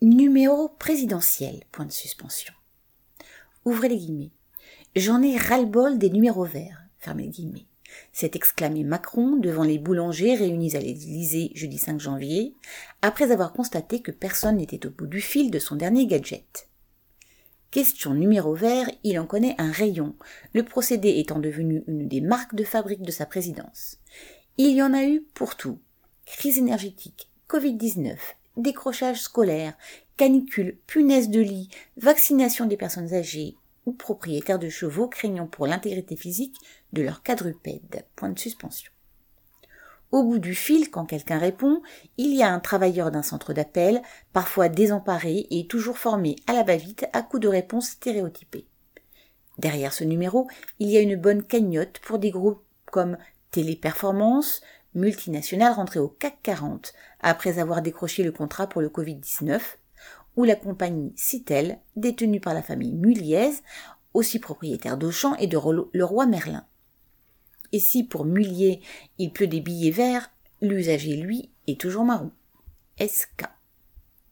Numéro présidentiel, point de suspension. Ouvrez les guillemets. J'en ai ras-le-bol des numéros verts, fermez les guillemets. S'est exclamé Macron devant les boulangers réunis à l'Élysée jeudi 5 janvier, après avoir constaté que personne n'était au bout du fil de son dernier gadget. Question numéro vert, il en connaît un rayon, le procédé étant devenu une des marques de fabrique de sa présidence. Il y en a eu pour tout. Crise énergétique, Covid-19, décrochage scolaire, canicule, punaise de lit, vaccination des personnes âgées ou propriétaires de chevaux craignant pour l'intégrité physique de leur quadrupède. Au bout du fil, quand quelqu'un répond, il y a un travailleur d'un centre d'appel, parfois désemparé et toujours formé à la va-vite à coups de réponses stéréotypées. Derrière ce numéro, il y a une bonne cagnotte pour des groupes comme Téléperformance, multinationale rentrée au CAC 40 après avoir décroché le contrat pour le Covid-19, ou la compagnie Citel, détenue par la famille Muliez, aussi propriétaire d'Auchan et de Leroy Merlin. Et si pour Mullier il pleut des billets verts, l'usager, lui, est toujours marron. SK.